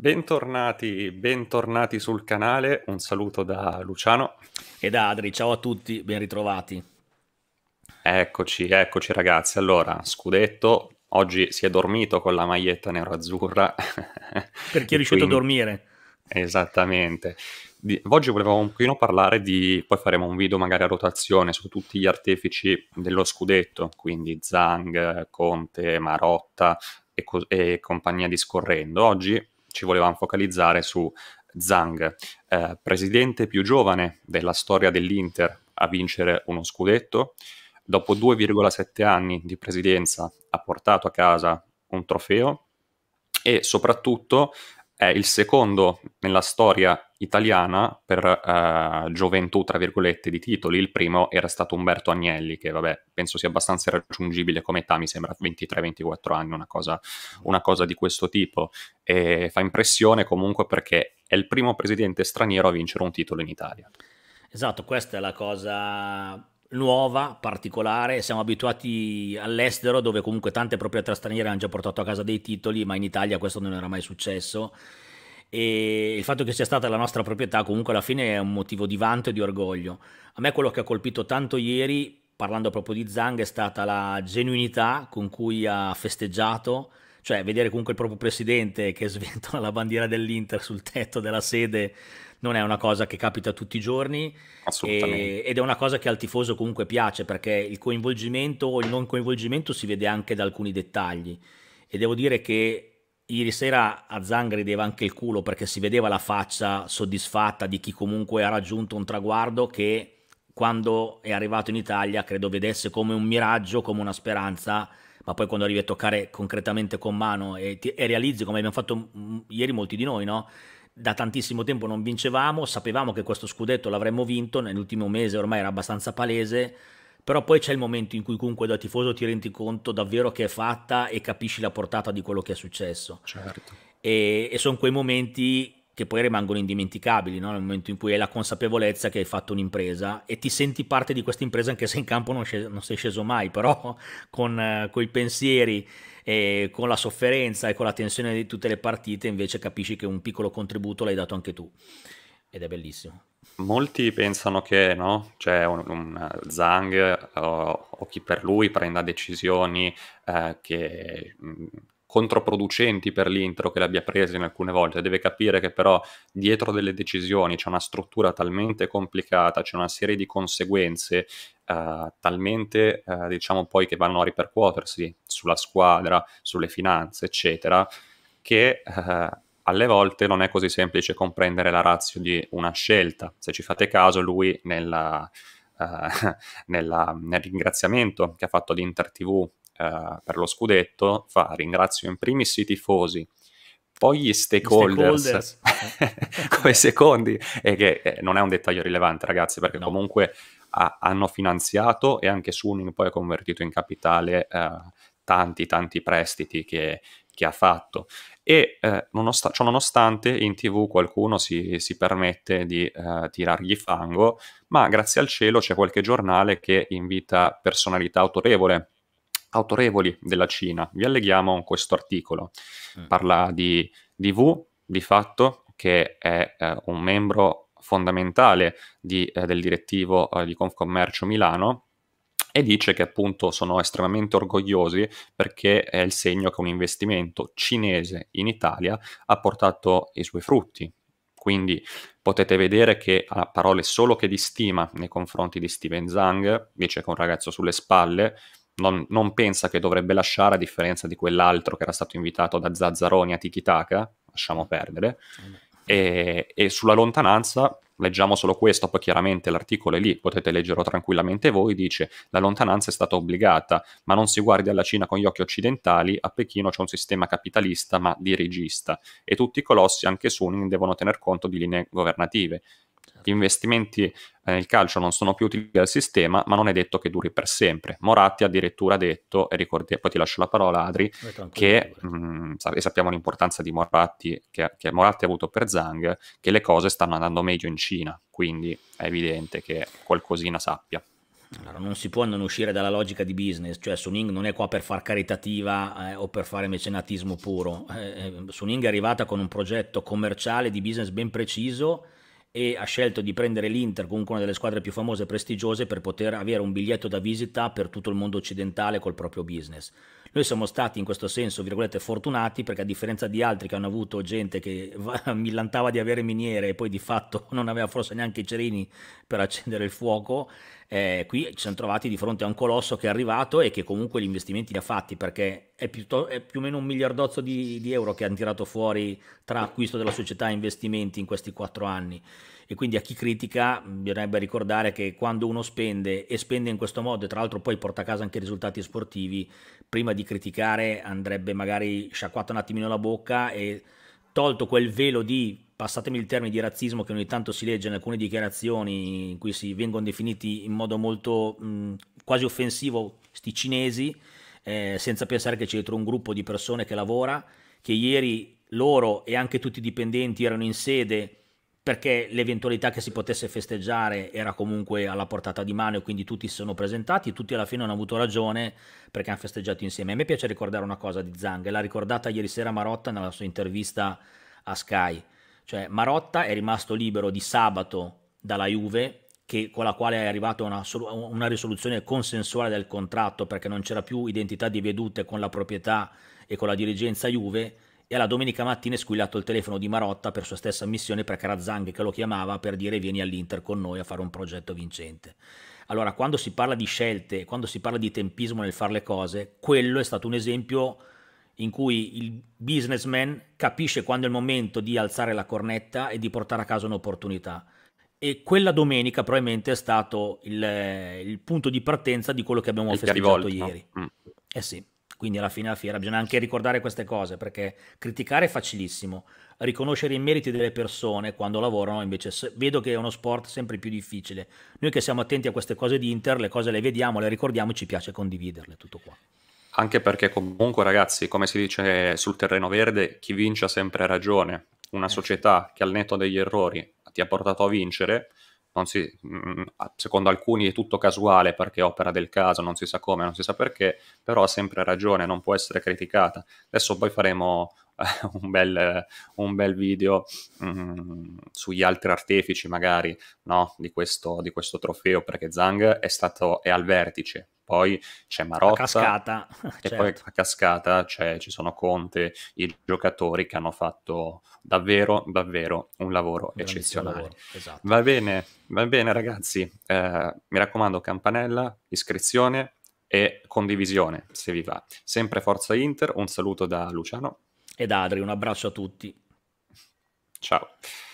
Bentornati, bentornati sul canale, un saluto da Luciano e da Adri, ciao a tutti, ben ritrovati. Eccoci, eccoci ragazzi, allora, scudetto, oggi si è dormito con la maglietta nero-azzurra. Per chi è riuscito quindi... a dormire. Esattamente. Di... Oggi volevo un pochino parlare di, poi faremo un video magari a rotazione su tutti gli artefici dello scudetto, quindi Zang, Conte, Marotta e, co- e compagnia discorrendo. Oggi ci volevamo focalizzare su Zhang, eh, presidente più giovane della storia dell'Inter a vincere uno scudetto. Dopo 2,7 anni di presidenza ha portato a casa un trofeo e soprattutto è il secondo nella storia italiana per uh, gioventù, tra virgolette, di titoli. Il primo era stato Umberto Agnelli, che vabbè, penso sia abbastanza raggiungibile come età, mi sembra 23-24 anni, una cosa, una cosa, di questo tipo. E fa impressione comunque perché è il primo presidente straniero a vincere un titolo in Italia. Esatto, questa è la cosa nuova, particolare, siamo abituati all'estero dove comunque tante proprietà straniere hanno già portato a casa dei titoli, ma in Italia questo non era mai successo e il fatto che sia stata la nostra proprietà comunque alla fine è un motivo di vanto e di orgoglio. A me quello che ha colpito tanto ieri, parlando proprio di Zang, è stata la genuinità con cui ha festeggiato, cioè vedere comunque il proprio presidente che sventola la bandiera dell'Inter sul tetto della sede non è una cosa che capita tutti i giorni. E, ed è una cosa che al tifoso comunque piace perché il coinvolgimento o il non coinvolgimento si vede anche da alcuni dettagli. E devo dire che ieri sera a Zang rideva anche il culo perché si vedeva la faccia soddisfatta di chi comunque ha raggiunto un traguardo che quando è arrivato in Italia credo vedesse come un miraggio, come una speranza, ma poi quando arrivi a toccare concretamente con mano e, e realizzi come abbiamo fatto ieri molti di noi, no? da tantissimo tempo non vincevamo, sapevamo che questo scudetto l'avremmo vinto, nell'ultimo mese ormai era abbastanza palese, però poi c'è il momento in cui comunque da tifoso ti rendi conto davvero che è fatta e capisci la portata di quello che è successo. Certo. E, e sono quei momenti che poi rimangono indimenticabili, no? nel momento in cui hai la consapevolezza che hai fatto un'impresa e ti senti parte di questa impresa anche se in campo non, sc- non sei sceso mai, però con eh, i pensieri e con la sofferenza e con la tensione di tutte le partite invece capisci che un piccolo contributo l'hai dato anche tu ed è bellissimo. Molti pensano che no, cioè un, un Zhang o, o chi per lui prenda decisioni eh, che mh, controproducenti per l'intro che le abbia in alcune volte, deve capire che però dietro delle decisioni c'è una struttura talmente complicata, c'è una serie di conseguenze uh, talmente, uh, diciamo poi, che vanno a ripercuotersi sulla squadra, sulle finanze, eccetera, che uh, alle volte non è così semplice comprendere la razza di una scelta. Se ci fate caso, lui nella, nella, nel ringraziamento che ha fatto all'Inter TV uh, per lo scudetto fa ringrazio in primis i tifosi, poi gli stakeholders, stakeholders. come secondi, e che eh, non è un dettaglio rilevante ragazzi perché no. comunque ha, hanno finanziato e anche Suning poi ha convertito in capitale eh, tanti tanti prestiti che, che ha fatto e eh, nonost- ciò nonostante in tv qualcuno si, si permette di eh, tirargli fango ma grazie al cielo c'è qualche giornale che invita personalità autorevole autorevoli della Cina. Vi alleghiamo questo articolo. Mm. Parla di, di Wu, di fatto, che è eh, un membro fondamentale di, eh, del direttivo eh, di Confcommercio Milano e dice che appunto sono estremamente orgogliosi perché è il segno che un investimento cinese in Italia ha portato i suoi frutti. Quindi potete vedere che ha parole solo che di stima nei confronti di Steven Zhang, dice che un ragazzo sulle spalle, non, non, pensa che dovrebbe lasciare, a differenza di quell'altro che era stato invitato da Zazzaroni a Tikitaka, lasciamo perdere. E, e, sulla lontananza leggiamo solo questo, poi chiaramente l'articolo è lì, potete leggerlo tranquillamente voi, dice la lontananza è stata obbligata, ma non si guardi alla Cina con gli occhi occidentali, a Pechino c'è un sistema capitalista ma dirigista e tutti i colossi, anche Suning, devono tener conto di linee governative gli investimenti eh, nel calcio non sono più utili al sistema, ma non è detto che duri per sempre. Moratti ha addirittura detto, e ricordi, poi ti lascio la parola Adri, che mh, mm, sappiamo l'importanza di Moratti, che, che, Moratti ha avuto per Zhang, che le cose stanno andando meglio in Cina, quindi è evidente che qualcosina sappia. Allora, non si può non uscire dalla logica di business, cioè Suning non è qua per far caritativa eh, o per fare mecenatismo puro. Eh, eh Suning è arrivata con un progetto commerciale di business ben preciso e ha scelto di prendere l'Inter, comunque una delle squadre più famose e prestigiose, per poter avere un biglietto da visita per tutto il mondo occidentale col proprio business. Noi siamo stati in questo senso, virgolette, fortunati perché a differenza di altri che hanno avuto gente che millantava di avere miniere e poi di fatto non aveva forse neanche i cerini per accendere il fuoco, eh, qui ci siamo trovati di fronte a un colosso che è arrivato e che comunque gli investimenti li ha fatti perché è, è più o meno un miliardozzo di, di euro che hanno tirato fuori tra acquisto della società e investimenti in questi quattro anni e quindi a chi critica bisognerebbe ricordare che quando uno spende e spende in questo modo e tra l'altro poi porta a casa anche risultati sportivi, prima di criticare andrebbe magari sciacquato un attimino la bocca e tolto quel velo di, passatemi il termine di razzismo che ogni tanto si legge in alcune dichiarazioni in cui si vengono definiti in modo molto mh, quasi offensivo sti cinesi, eh, senza pensare che c'è dietro un gruppo di persone che lavora, che ieri loro e anche tutti i dipendenti erano in sede perché l'eventualità che si potesse festeggiare era comunque alla portata di mano e quindi tutti si sono presentati, tutti alla fine hanno avuto ragione perché hanno festeggiato insieme. A me piace ricordare una cosa di Zang, l'ha ricordata ieri sera Marotta nella sua intervista a Sky, cioè Marotta è rimasto libero di sabato dalla Juve che, con la quale è arrivata una, una risoluzione consensuale del contratto perché non c'era più identità di vedute con la proprietà e con la dirigenza Juve e alla domenica mattina è squillato il telefono di Marotta per sua stessa missione perché era Zang che lo chiamava per dire vieni all'Inter con noi a fare un progetto vincente. Allora, quando si parla di scelte, quando si parla di tempismo nel fare le cose, quello è stato un esempio in cui il businessman capisce quando è il momento di alzare la cornetta e di portare a casa un'opportunità. E quella domenica probabilmente è stato il, il punto di partenza di quello che abbiamo festeggiato ieri. No? Mm. Eh sì. Quindi alla fine della fiera bisogna anche ricordare queste cose perché criticare è facilissimo, riconoscere i meriti delle persone quando lavorano invece vedo che è uno sport sempre più difficile. Noi che siamo attenti a queste cose di Inter, le cose le vediamo, le ricordiamo, ci piace condividerle, tutto qua. Anche perché comunque ragazzi, come si dice sul terreno verde, chi vince ha sempre ragione. Una eh. società che al netto degli errori ti ha portato a vincere, si, mm, secondo alcuni è tutto casuale perché opera del caso, non si sa come, non si sa perché, però ha sempre ragione, non può essere criticata. Adesso poi faremo un, bel, un bel video um, sugli altri artefici magari no, di, questo, di questo trofeo perché Zhang è stato è al vertice poi c'è Marotta a cascata, e certo. poi a cascata ci sono Conte, i giocatori che hanno fatto davvero, davvero un lavoro eccezionale. Lavoro, esatto. Va bene, va bene ragazzi, eh, mi raccomando campanella, iscrizione e condivisione se vi va. Sempre Forza Inter, un saluto da Luciano e da Adri, un abbraccio a tutti. Ciao.